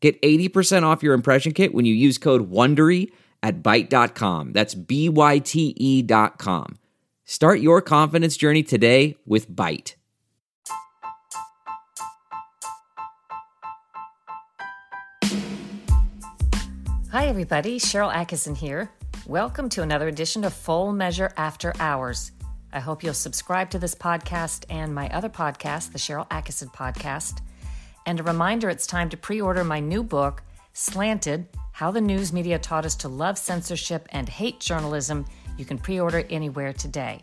Get 80% off your impression kit when you use code WONDERY at Byte.com. That's B-Y-T-E dot com. Start your confidence journey today with Byte. Hi, everybody. Sharyl Attkisson here. Welcome to another edition of Full Measure After Hours. I hope you'll subscribe to this podcast and my other podcast, the Sharyl Attkisson Podcast. And a reminder it's time to pre order my new book, Slanted How the News Media Taught Us to Love Censorship and Hate Journalism. You can pre order anywhere today.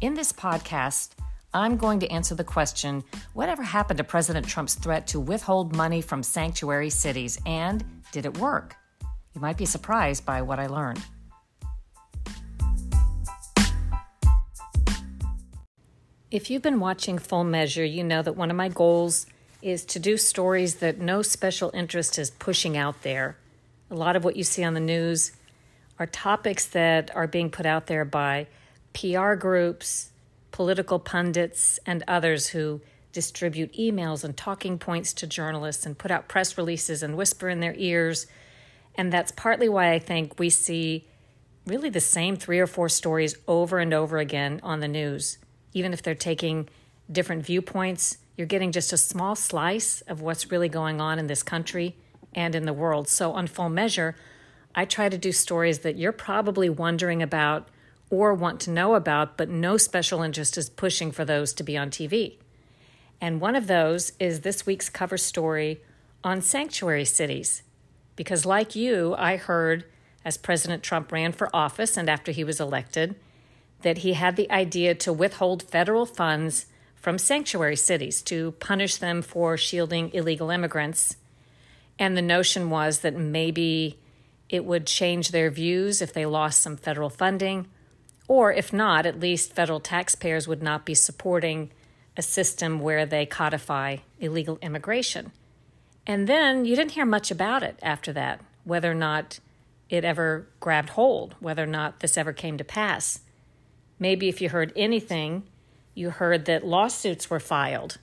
In this podcast, I'm going to answer the question whatever happened to President Trump's threat to withhold money from sanctuary cities, and did it work? You might be surprised by what I learned. If you've been watching Full Measure, you know that one of my goals is to do stories that no special interest is pushing out there. A lot of what you see on the news are topics that are being put out there by PR groups, political pundits, and others who distribute emails and talking points to journalists and put out press releases and whisper in their ears and that's partly why I think we see really the same three or four stories over and over again on the news. Even if they're taking different viewpoints, you're getting just a small slice of what's really going on in this country and in the world. So, on full measure, I try to do stories that you're probably wondering about or want to know about, but no special interest is pushing for those to be on TV. And one of those is this week's cover story on sanctuary cities. Because, like you, I heard as President Trump ran for office and after he was elected that he had the idea to withhold federal funds from sanctuary cities to punish them for shielding illegal immigrants. And the notion was that maybe it would change their views if they lost some federal funding, or if not, at least federal taxpayers would not be supporting a system where they codify illegal immigration. And then you didn't hear much about it after that, whether or not it ever grabbed hold, whether or not this ever came to pass. Maybe if you heard anything, you heard that lawsuits were filed.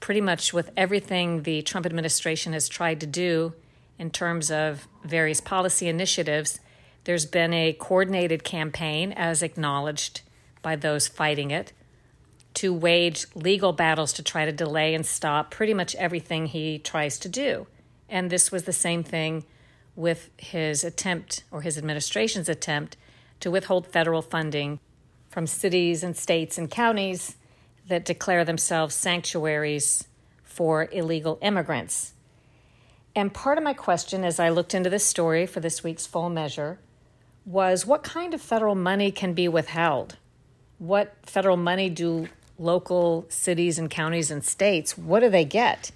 Pretty much with everything the Trump administration has tried to do in terms of various policy initiatives, there's been a coordinated campaign, as acknowledged by those fighting it, to wage legal battles to try to delay and stop pretty much everything he tries to do. And this was the same thing with his attempt or his administration's attempt to withhold federal funding from cities and states and counties that declare themselves sanctuaries for illegal immigrants. And part of my question as I looked into this story for this week's full measure was what kind of federal money can be withheld? What federal money do local cities and counties and states, what do they get?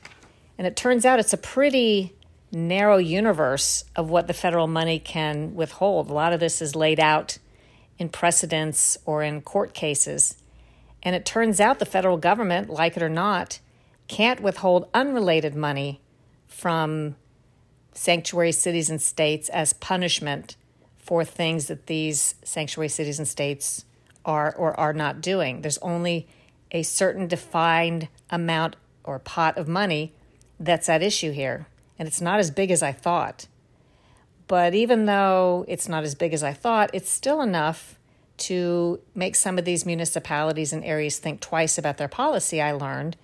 And it turns out it's a pretty narrow universe of what the federal money can withhold. A lot of this is laid out in precedents or in court cases. And it turns out the federal government, like it or not, can't withhold unrelated money from sanctuary cities and states as punishment for things that these sanctuary cities and states are or are not doing. There's only a certain defined amount or pot of money that's at issue here. And it's not as big as I thought. But even though it's not as big as I thought, it's still enough to make some of these municipalities and areas think twice about their policy, I learned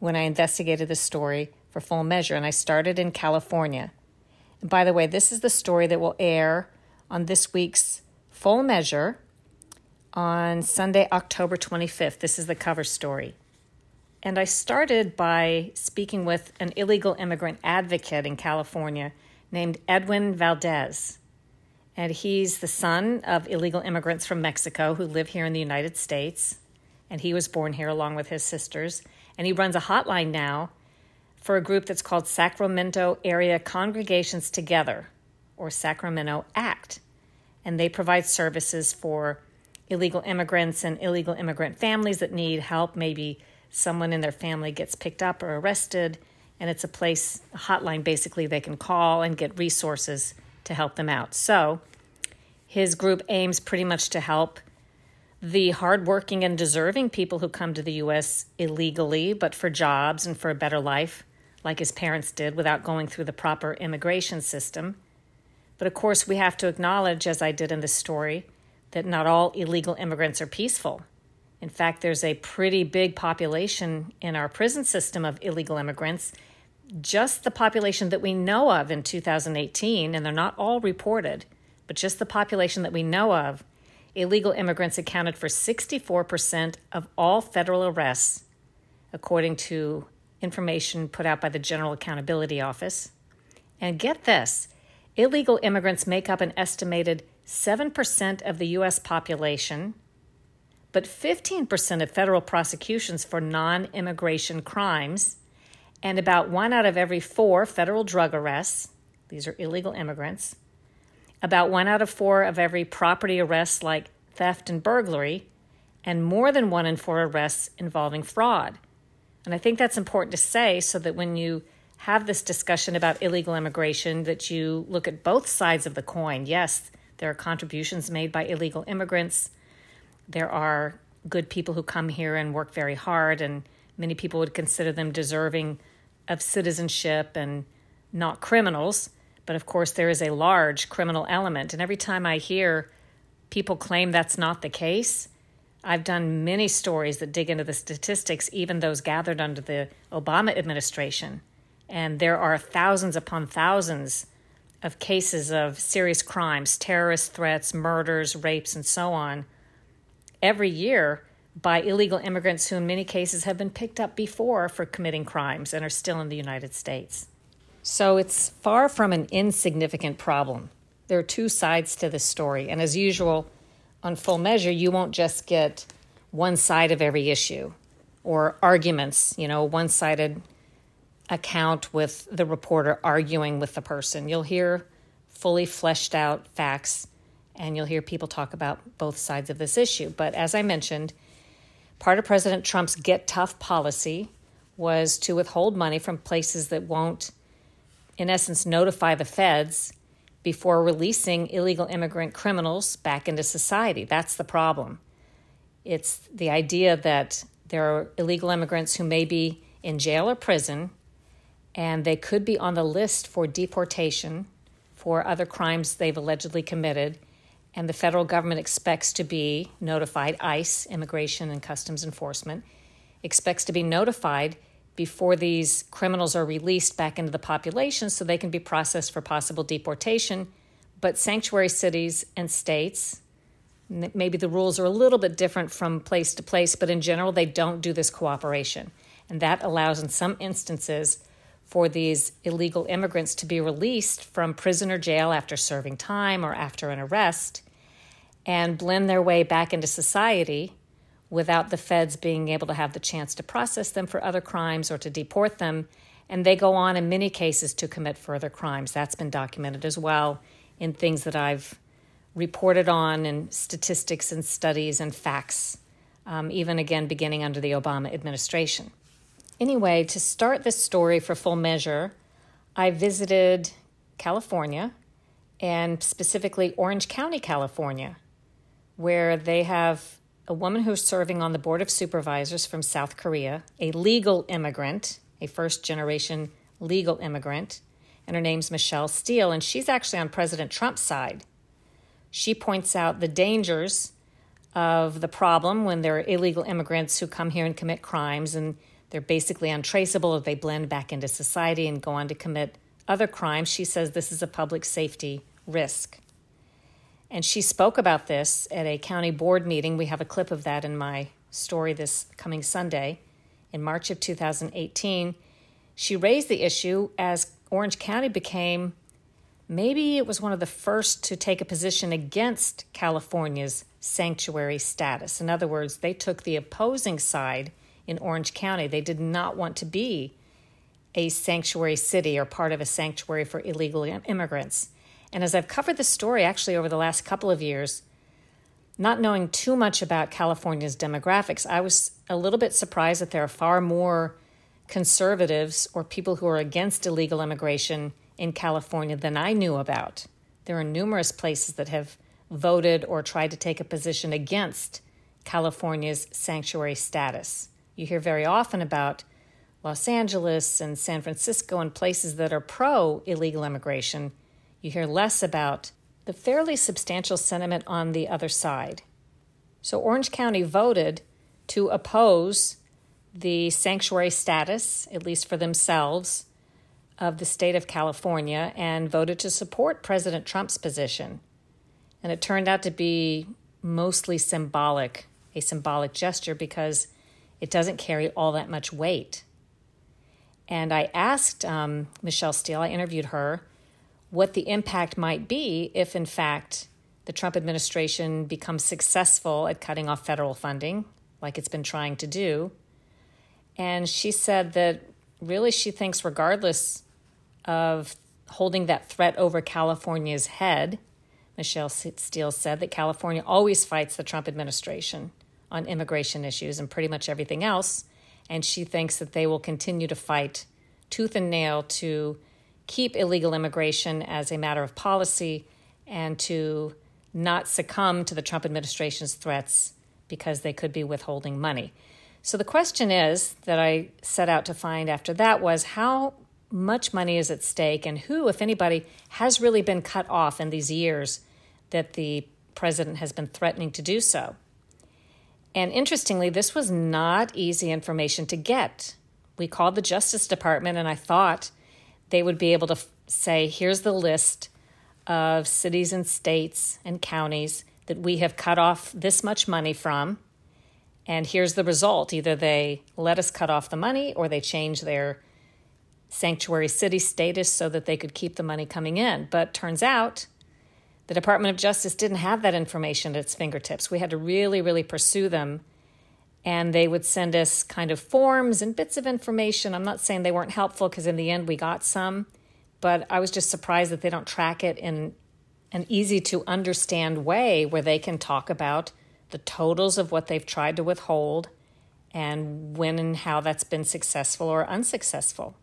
when I investigated the story for full measure. And I started in California. And by the way, this is the story that will air on this week's full measure on Sunday, October 25th. This is the cover story. And I started by speaking with an illegal immigrant advocate in California named Edwin Valdez. And he's the son of illegal immigrants from Mexico who live here in the United States. And he was born here along with his sisters. And he runs a hotline now for a group that's called Sacramento Area Congregations Together, or Sacramento ACT. And they provide services for illegal immigrants and illegal immigrant families that need help. Maybe someone in their family gets picked up or arrested, and it's a place, a hotline basically, they can call and get resources to help them out. So his group aims pretty much to help the hardworking and deserving people who come to the U.S. illegally, but for jobs and for a better life, like his parents did, without going through the proper immigration system. But of course, we have to acknowledge, as I did in this story, that not all illegal immigrants are peaceful. In fact, there's a pretty big population in our prison system of illegal immigrants, just the population that we know of in 2018, and they're not all reported, but just the population that we know of illegal immigrants accounted for 64% of all federal arrests, according to information put out by the General Accountability Office. And get this illegal immigrants make up an estimated 7% of the U.S. population, but 15% of federal prosecutions for non immigration crimes, and about one out of every four federal drug arrests, these are illegal immigrants, about one out of four of every property arrests like theft and burglary, and more than one in four arrests involving fraud. And I think that's important to say so that when you have this discussion about illegal immigration that you look at both sides of the coin. Yes, there are contributions made by illegal immigrants. There are good people who come here and work very hard and many people would consider them deserving of citizenship and not criminals. But of course, there is a large criminal element. And every time I hear people claim that's not the case, I've done many stories that dig into the statistics, even those gathered under the Obama administration. And there are thousands upon thousands of cases of serious crimes, terrorist threats, murders, rapes, and so on, every year by illegal immigrants who, in many cases, have been picked up before for committing crimes and are still in the United States. So it's far from an insignificant problem. There are two sides to this story. And as usual, on full measure, you won't just get one side of every issue or arguments, you know, one sided account with the reporter arguing with the person. You'll hear fully fleshed out facts and you'll hear people talk about both sides of this issue. But as I mentioned, part of President Trump's get tough policy was to withhold money from places that won't, in essence, notify the feds before releasing illegal immigrant criminals back into society. That's the problem. It's the idea that there are illegal immigrants who may be in jail or prison and they could be on the list for deportation for other crimes they've allegedly committed and the federal government expects to be notified, ICE, Immigration and Customs Enforcement, expects to be notified before these criminals are released back into the population so they can be processed for possible deportation. But sanctuary cities and states, maybe the rules are a little bit different from place to place, but in general, they don't do this cooperation. And that allows, in some instances, for these illegal immigrants to be released from prison or jail after serving time or after an arrest and blend their way back into society without the feds being able to have the chance to process them for other crimes or to deport them. And they go on in many cases to commit further crimes. That's been documented as well in things that I've reported on in statistics and studies and facts, um, even again beginning under the Obama administration. Anyway, to start this story for full measure, I visited California and specifically Orange County, California, where they have a woman who's serving on the Board of Supervisors from South Korea, a legal immigrant, a first generation legal immigrant, and her name's Michelle Steel, and she's actually on President Trump's side. She points out the dangers of the problem when there are illegal immigrants who come here and commit crimes, and they're basically untraceable they blend back into society and go on to commit other crimes. She says this is a public safety risk. And she spoke about this at a county board meeting. We have a clip of that in my story this coming Sunday in March of 2018. She raised the issue as Orange County became maybe it was one of the first to take a position against California's sanctuary status. In other words, they took the opposing side in Orange County. They did not want to be a sanctuary city or part of a sanctuary for illegal immigrants. And as I've covered the story actually over the last couple of years, not knowing too much about California's demographics, I was a little bit surprised that there are far more conservatives or people who are against illegal immigration in California than I knew about. There are numerous places that have voted or tried to take a position against California's sanctuary status. You hear very often about Los Angeles and San Francisco and places that are pro illegal immigration. You hear less about the fairly substantial sentiment on the other side. So, Orange County voted to oppose the sanctuary status, at least for themselves, of the state of California and voted to support President Trump's position. And it turned out to be mostly symbolic, a symbolic gesture, because it doesn't carry all that much weight. And I asked um, Michelle Steel, I interviewed her, what the impact might be if, in fact, the Trump administration becomes successful at cutting off federal funding, like it's been trying to do. And she said that really she thinks, regardless of holding that threat over California's head, Michelle Steel said that California always fights the Trump administration on immigration issues and pretty much everything else. And she thinks that they will continue to fight tooth and nail to keep illegal immigration as a matter of policy and to not succumb to the Trump administration's threats because they could be withholding money. So the question is that I set out to find after that was how much money is at stake and who, if anybody, has really been cut off in these years that the president has been threatening to do so. And interestingly, this was not easy information to get. We called the Justice Department, and I thought they would be able to f- say, here's the list of cities and states and counties that we have cut off this much money from. And here's the result either they let us cut off the money or they change their sanctuary city status so that they could keep the money coming in. But turns out the Department of Justice didn't have that information at its fingertips. We had to really, really pursue them. And they would send us kind of forms and bits of information. I'm not saying they weren't helpful because in the end we got some, but I was just surprised that they don't track it in an easy to understand way where they can talk about the totals of what they've tried to withhold and when and how that's been successful or unsuccessful.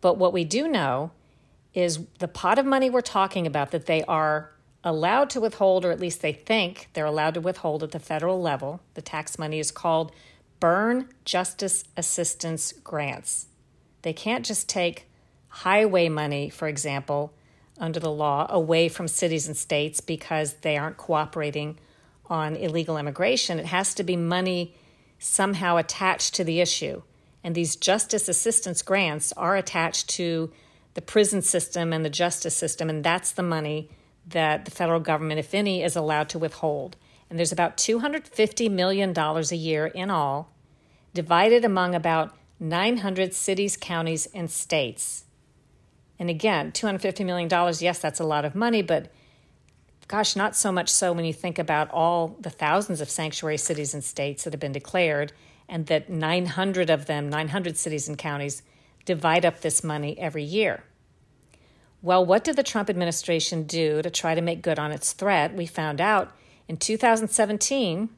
But what we do know is the pot of money we're talking about that they are allowed to withhold, or at least they think they're allowed to withhold at the federal level, the tax money is called Byrne Justice Assistance Grants. They can't just take highway money, for example, under the law, away from cities and states because they aren't cooperating on illegal immigration. It has to be money somehow attached to the issue. And these justice assistance grants are attached to the prison system and the justice system, and that's the money that the federal government, if any, is allowed to withhold. And there's about $250 million a year in all, divided among about 900 cities, counties, and states. And again, $250 million, yes, that's a lot of money, but gosh, not so much so when you think about all the thousands of sanctuary cities and states that have been declared, and that 900 of them, 900 cities and counties, divide up this money every year. Well, what did the Trump administration do to try to make good on its threat? We found out in 2017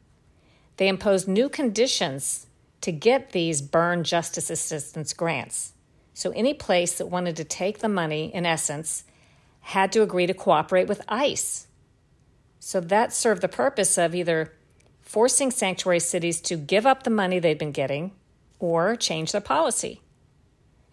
they imposed new conditions to get these Byrne justice assistance grants. So, any place that wanted to take the money, in essence, had to agree to cooperate with ICE. So, that served the purpose of either forcing sanctuary cities to give up the money they'd been getting or change their policy.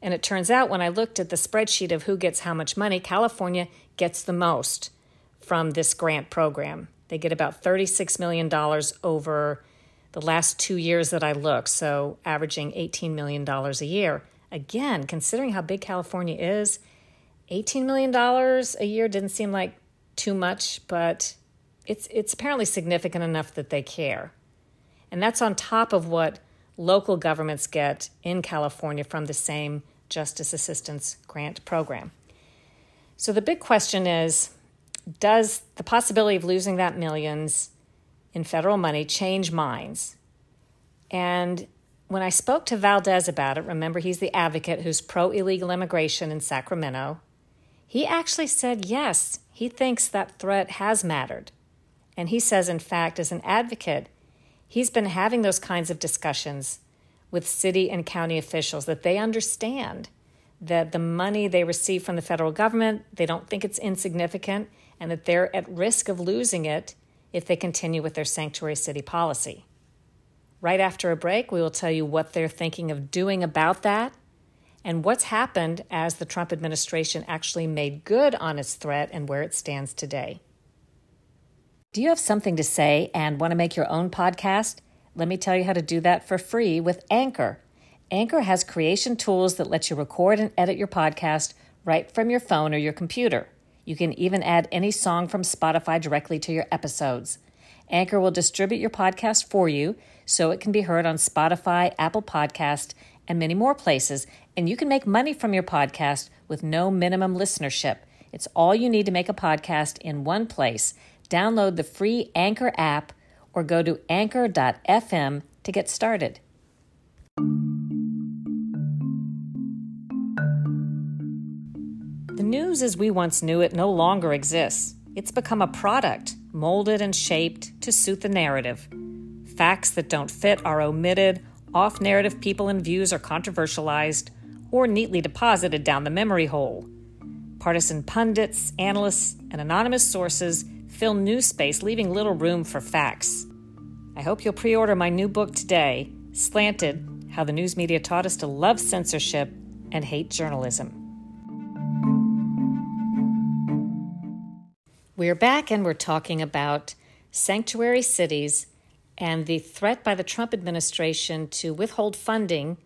And it turns out when I looked at the spreadsheet of who gets how much money, California gets the most from this grant program. They get about $36 million over the last two years that I looked, so averaging $18 million a year. Again, considering how big California is, $18 million a year didn't seem like too much, but it's, it's apparently significant enough that they care. And that's on top of what local governments get in California from the same Justice Assistance Grant Program. So the big question is Does the possibility of losing that millions in federal money change minds? And when I spoke to Valdez about it, remember he's the advocate who's pro illegal immigration in Sacramento, he actually said yes, he thinks that threat has mattered. And he says, in fact, as an advocate, he's been having those kinds of discussions with city and county officials that they understand that the money they receive from the federal government, they don't think it's insignificant, and that they're at risk of losing it if they continue with their sanctuary city policy. Right after a break, we will tell you what they're thinking of doing about that and what's happened as the Trump administration actually made good on its threat and where it stands today. Do you have something to say and want to make your own podcast? Let me tell you how to do that for free with Anchor. Anchor has creation tools that let you record and edit your podcast right from your phone or your computer. You can even add any song from Spotify directly to your episodes. Anchor will distribute your podcast for you so it can be heard on Spotify, Apple Podcast, and many more places, and you can make money from your podcast with no minimum listenership. It's all you need to make a podcast in one place. Download the free Anchor app or go to anchor.fm to get started. The news as we once knew it no longer exists. It's become a product, molded and shaped to suit the narrative. Facts that don't fit are omitted, off narrative people and views are controversialized, or neatly deposited down the memory hole. Partisan pundits, analysts, and anonymous sources fill news space, leaving little room for facts. I hope you'll pre order my new book today, Slanted How the News Media Taught Us to Love Censorship and Hate Journalism. We're back and we're talking about sanctuary cities and the threat by the Trump administration to withhold funding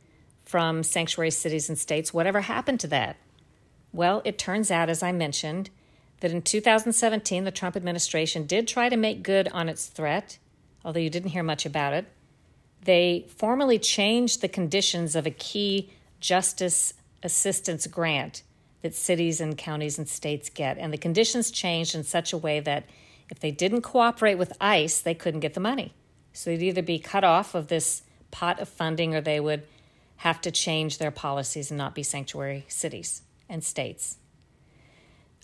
from sanctuary cities and states. Whatever happened to that? Well, it turns out, as I mentioned, that in 2017, the Trump administration did try to make good on its threat, although you didn't hear much about it. They formally changed the conditions of a key justice assistance grant that cities and counties and states get. And the conditions changed in such a way that if they didn't cooperate with ICE, they couldn't get the money. So they'd either be cut off of this pot of funding or they would have to change their policies and not be sanctuary cities and states.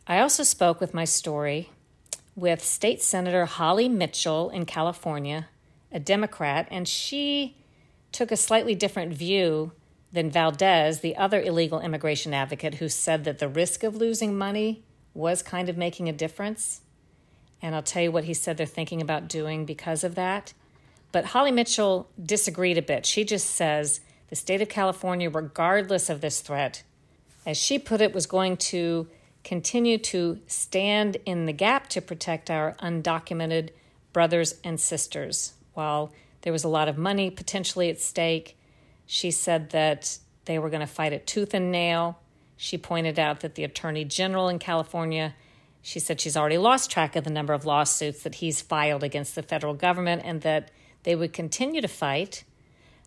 I also spoke with my story with State Senator Holly Mitchell in California, a Democrat, and she took a slightly different view than Valdez, the other illegal immigration advocate, who said that the risk of losing money was kind of making a difference. And I'll tell you what he said they're thinking about doing because of that. But Holly Mitchell disagreed a bit. She just says the state of California, regardless of this threat, as she put it, was going to continue to stand in the gap to protect our undocumented brothers and sisters. While there was a lot of money potentially at stake, she said that they were going to fight it tooth and nail. She pointed out that the attorney general in California, she said she's already lost track of the number of lawsuits that he's filed against the federal government and that they would continue to fight.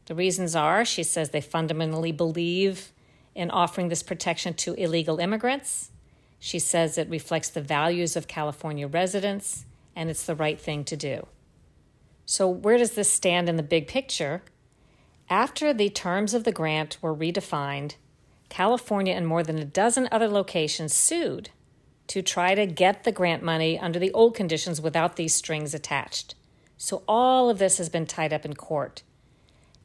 The reasons are, she says, they fundamentally believe in offering this protection to illegal immigrants. She says it reflects the values of California residents and it's the right thing to do. So, where does this stand in the big picture? After the terms of the grant were redefined, California and more than a dozen other locations sued to try to get the grant money under the old conditions without these strings attached. So all of this has been tied up in court.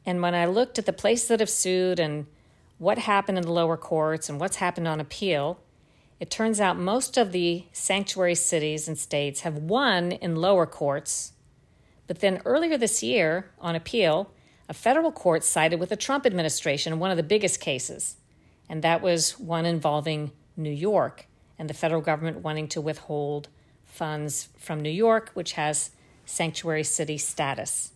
And when I looked at the places that have sued and what happened in the lower courts and what's happened on appeal, it turns out most of the sanctuary cities and states have won in lower courts. But then earlier this year, on appeal, a federal court sided with the Trump administration in one of the biggest cases, and that was one involving New York and the federal government wanting to withhold funds from New York, which has sanctuary city status.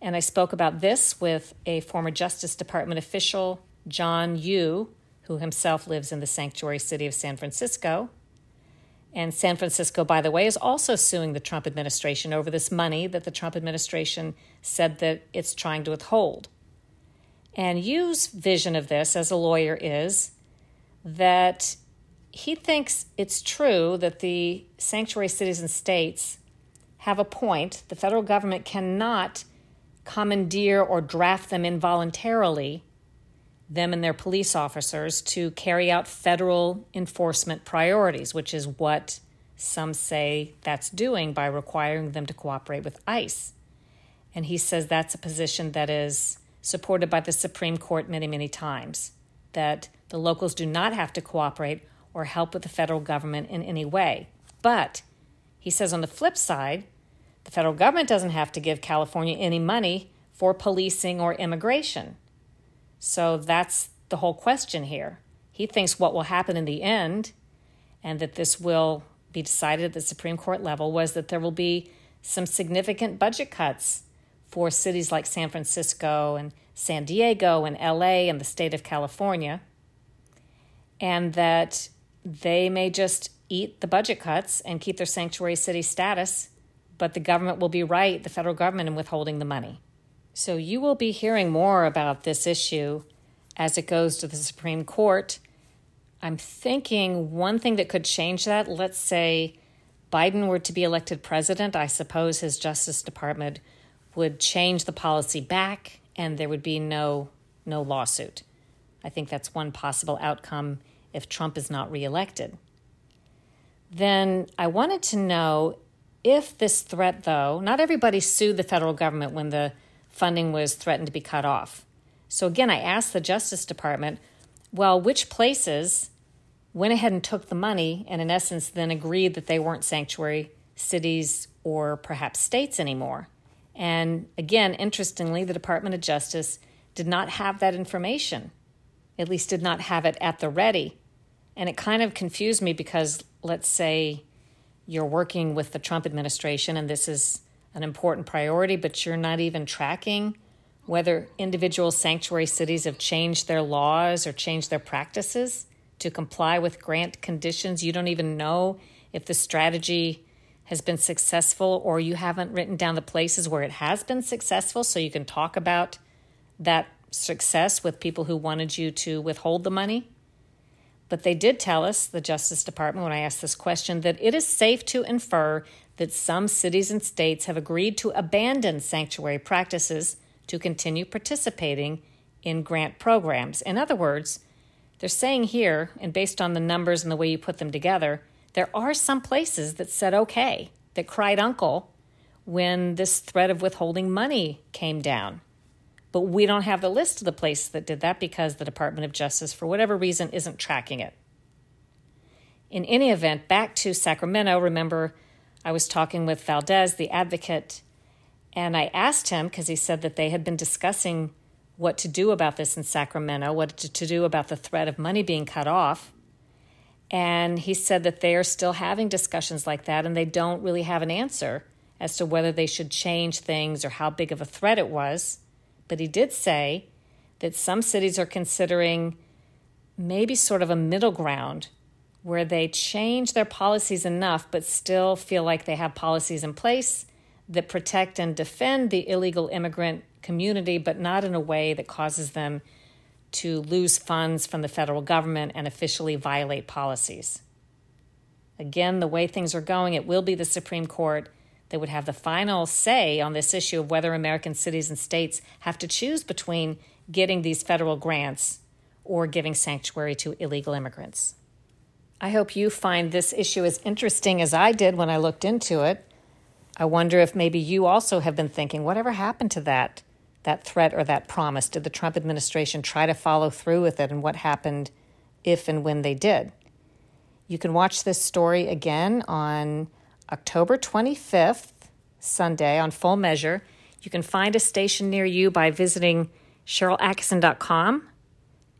And I spoke about this with a former Justice Department official, John Yoo, who himself lives in the sanctuary city of San Francisco. And San Francisco, by the way, is also suing the Trump administration over this money that the Trump administration said that it's trying to withhold. And Yoo's vision of this as a lawyer is that he thinks it's true that the sanctuary cities and states have a point. The federal government cannot commandeer or draft them involuntarily, them and their police officers, to carry out federal enforcement priorities, which is what some say that's doing by requiring them to cooperate with ICE. And he says that's a position that is supported by the Supreme Court many, many times, that the locals do not have to cooperate or help with the federal government in any way. But he says on the flip side, the federal government doesn't have to give California any money for policing or immigration. So that's the whole question here. He thinks what will happen in the end, and that this will be decided at the Supreme Court level, was that there will be some significant budget cuts for cities like San Francisco and San Diego and LA and the state of California, and that they may just eat the budget cuts and keep their sanctuary city status, but the government will be right, the federal government, in withholding the money. So you will be hearing more about this issue as it goes to the Supreme Court. I'm thinking one thing that could change that, let's say Biden were to be elected president, I suppose his Justice Department would change the policy back and there would be no no lawsuit. I think that's one possible outcome if Trump is not reelected. Then I wanted to know if this threat, though, not everybody sued the federal government when the funding was threatened to be cut off. So again, I asked the Justice Department, well, which places went ahead and took the money and, in essence, then agreed that they weren't sanctuary cities or perhaps states anymore? And again, interestingly, the Department of Justice did not have that information, at least did not have it at the ready. And it kind of confused me because, let's say, you're working with the Trump administration and this is an important priority, but you're not even tracking whether individual sanctuary cities have changed their laws or changed their practices to comply with grant conditions. You don't even know if the strategy has been successful or you haven't written down the places where it has been successful so you can talk about that success with people who wanted you to withhold the money. But they did tell us, the Justice Department, when I asked this question, that it is safe to infer that some cities and states have agreed to abandon sanctuary practices to continue participating in grant programs. In other words, they're saying here, and based on the numbers and the way you put them together, there are some places that said okay, that cried uncle when this threat of withholding money came down. But we don't have the list of the places that did that because the Department of Justice, for whatever reason, isn't tracking it. In any event, back to Sacramento, remember I was talking with Valdez, the advocate, and I asked him because he said that they had been discussing what to do about this in Sacramento, what to do about the threat of money being cut off. And he said that they are still having discussions like that and they don't really have an answer as to whether they should change things or how big of a threat it was. But he did say that some cities are considering maybe sort of a middle ground where they change their policies enough but still feel like they have policies in place that protect and defend the illegal immigrant community, but not in a way that causes them to lose funds from the federal government and officially violate policies. Again, the way things are going, it will be the Supreme Court that would have the final say on this issue of whether American cities and states have to choose between getting these federal grants or giving sanctuary to illegal immigrants. I hope you find this issue as interesting as I did when I looked into it. I wonder if maybe you also have been thinking, whatever happened to that? that threat or that promise? Did the Trump administration try to follow through with it, and what happened if and when they did? You can watch this story again on October 25th, Sunday, on Full Measure. You can find a station near you by visiting SharylAttkisson.com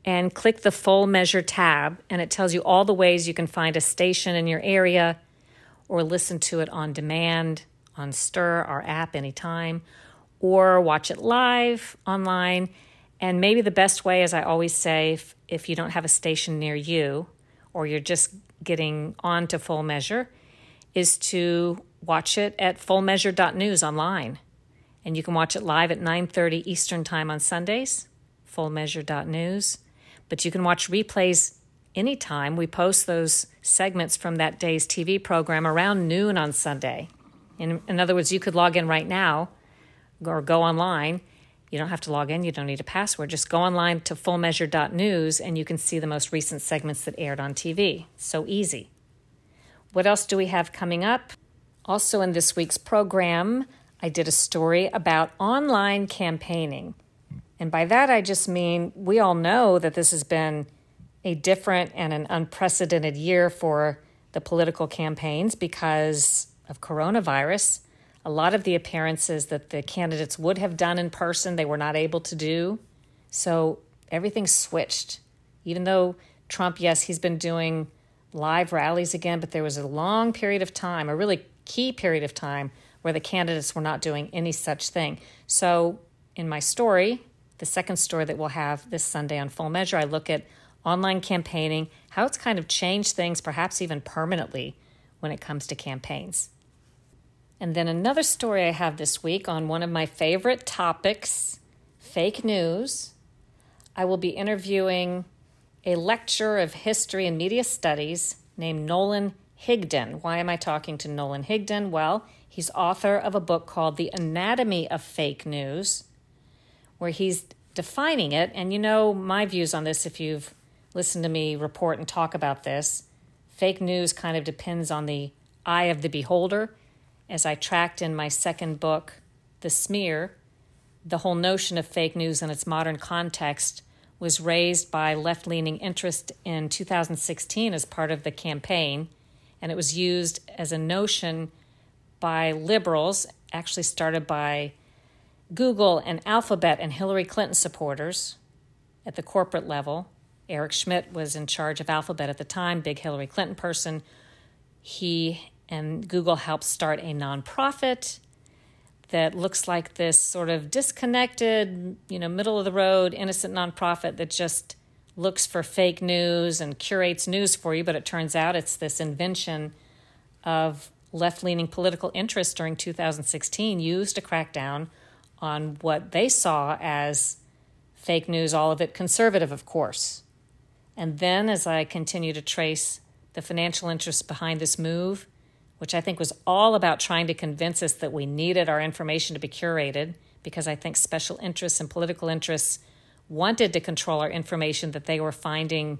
and click the Full Measure tab, and it tells you all the ways you can find a station in your area or listen to it on demand on Stirr, our app, anytime, or watch it live online. And maybe the best way, as I always say, if, if you don't have a station near you or you're just getting on to Full Measure, is to watch it at fullmeasure.news online. And you can watch it live at 9:30 Eastern Time on Sundays, fullmeasure.news. But you can watch replays anytime. We post those segments from that day's TV program around noon on Sunday. In, in other words, you could log in right now or go online. You don't have to log in, you don't need a password. Just go online to fullmeasure.news and you can see the most recent segments that aired on TV. So easy. What else do we have coming up? Also, in this week's program, I did a story about online campaigning. And by that, I just mean we all know that this has been a different and an unprecedented year for the political campaigns because of coronavirus. A lot of the appearances that the candidates would have done in person, they were not able to do. So everything switched. Even though Trump, yes, he's been doing live rallies again, but there was a long period of time, a really key period of time, where the candidates were not doing any such thing. So in my story, the second story that we'll have this Sunday on Full Measure, I look at online campaigning, how it's kind of changed things, perhaps even permanently, when it comes to campaigns. And then another story I have this week on one of my favorite topics fake news. I will be interviewing a lecturer of history and media studies named Nolan Higdon. Why am I talking to Nolan Higdon? Well, he's author of a book called The Anatomy of Fake News, where he's defining it. And you know my views on this if you've listened to me report and talk about this. Fake news kind of depends on the eye of the beholder as I tracked in my second book, The Smear, the whole notion of fake news in its modern context was raised by left leaning interest in 2016 as part of the campaign, and it was used as a notion by liberals, actually started by Google and Alphabet and Hillary Clinton supporters at the corporate level. Eric Schmidt was in charge of Alphabet at the time, big Hillary Clinton person. He and Google helped start a nonprofit that looks like this sort of disconnected, you know, middle of the road, innocent nonprofit that just looks for fake news and curates news for you, but it turns out it's this invention of left leaning political interests during 2016 used to crack down on what they saw as fake news, all of it conservative, of course. And then as I continue to trace the financial interests behind this move, which I think was all about trying to convince us that we needed our information to be curated because I think special interests and political interests wanted to control our information that they were finding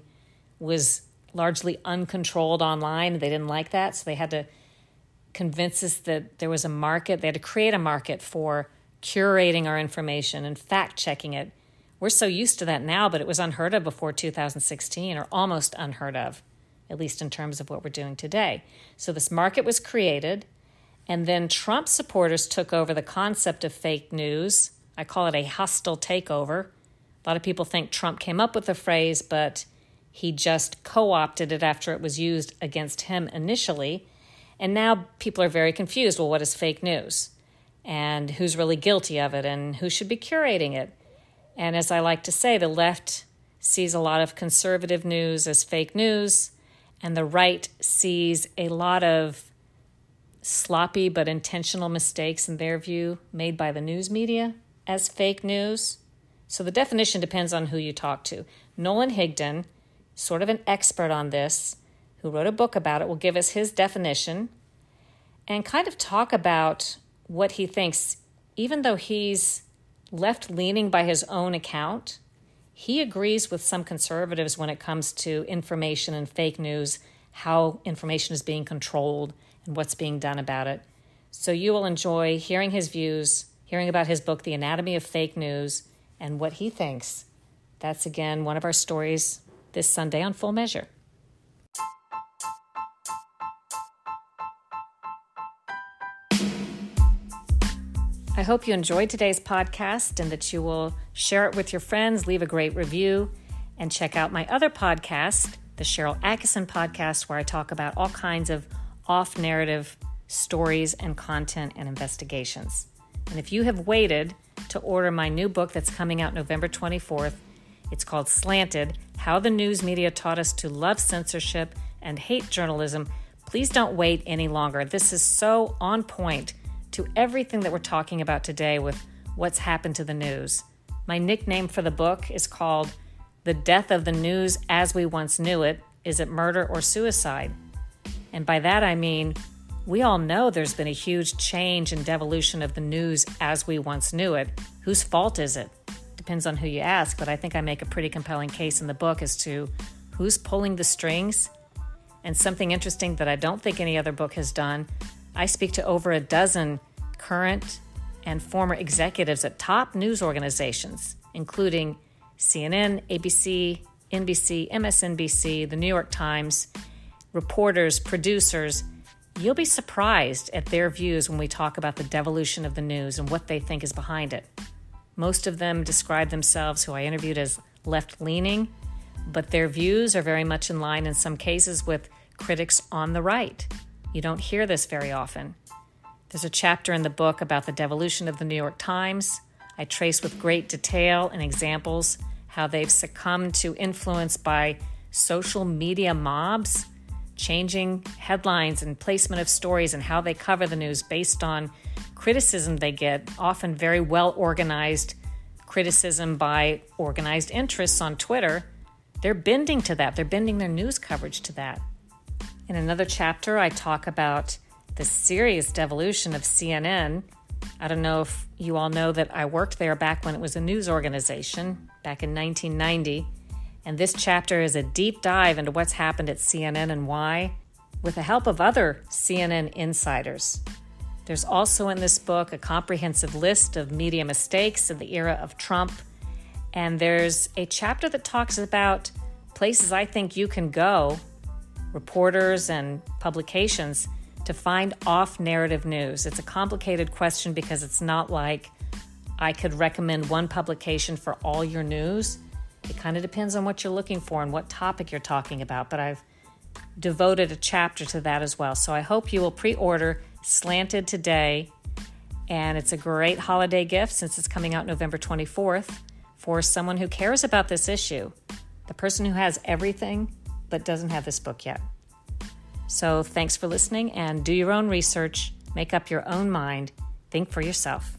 was largely uncontrolled online. They didn't like that, so they had to convince us that there was a market. They had to create a market for curating our information and fact checking it. We're so used to that now, but it was unheard of before 2016 or almost unheard of at least in terms of what we're doing today. So this market was created, and then Trump supporters took over the concept of fake news. I call it a hostile takeover. A lot of people think Trump came up with the phrase, but he just co opted it after it was used against him initially. And now people are very confused. Well, what is fake news? And who's really guilty of it? And who should be curating it? And as I like to say, the left sees a lot of conservative news as fake news, and the right sees a lot of sloppy but intentional mistakes in their view made by the news media as fake news. So the definition depends on who you talk to. Nolan Higdon, sort of an expert on this, who wrote a book about it, will give us his definition and kind of talk about what he thinks, even though he's left leaning by his own account he agrees with some conservatives when it comes to information and fake news, how information is being controlled and what's being done about it. So you will enjoy hearing his views, hearing about his book, The Anatomy of Fake News, and what he thinks. That's again one of our stories this Sunday on Full Measure. I hope you enjoyed today's podcast and that you will share it with your friends, leave a great review, and check out my other podcast, the Sharyl Attkisson podcast, where I talk about all kinds of off narrative stories and content and investigations. And if you have waited to order my new book that's coming out November 24th, it's called Slanted How the News Media Taught Us to Love Censorship and Hate Journalism. Please don't wait any longer. This is so on point to everything that we're talking about today with what's happened to the news. My nickname for the book is called The Death of the News as We Once Knew It Is It Murder or Suicide? And by that I mean, we all know there's been a huge change and devolution of the news as we once knew it. Whose fault is it? Depends on who you ask, but I think I make a pretty compelling case in the book as to who's pulling the strings. And something interesting that I don't think any other book has done I speak to over a dozen current and former executives at top news organizations, including CNN, ABC, NBC, MSNBC, the New York Times, reporters, producers. You'll be surprised at their views when we talk about the devolution of the news and what they think is behind it. Most of them describe themselves, who I interviewed, as left leaning, but their views are very much in line in some cases with critics on the right. You don't hear this very often. There's a chapter in the book about the devolution of the New York Times. I trace with great detail and examples how they've succumbed to influence by social media mobs, changing headlines and placement of stories and how they cover the news based on criticism they get, often very well organized criticism by organized interests on Twitter. They're bending to that, they're bending their news coverage to that. In another chapter, I talk about the serious devolution of CNN. I don't know if you all know that I worked there back when it was a news organization, back in 1990. And this chapter is a deep dive into what's happened at CNN and why, with the help of other CNN insiders. There's also in this book a comprehensive list of media mistakes in the era of Trump. And there's a chapter that talks about places I think you can go reporters and publications to find off narrative news? It's a complicated question because it's not like I could recommend one publication for all your news. It kind of depends on what you're looking for and what topic you're talking about, but I've devoted a chapter to that as well. So I hope you will pre order Slanted today. And it's a great holiday gift since it's coming out November 24th for someone who cares about this issue. The person who has everything but doesn't have this book yet. So thanks for listening and do your own research, make up your own mind, think for yourself.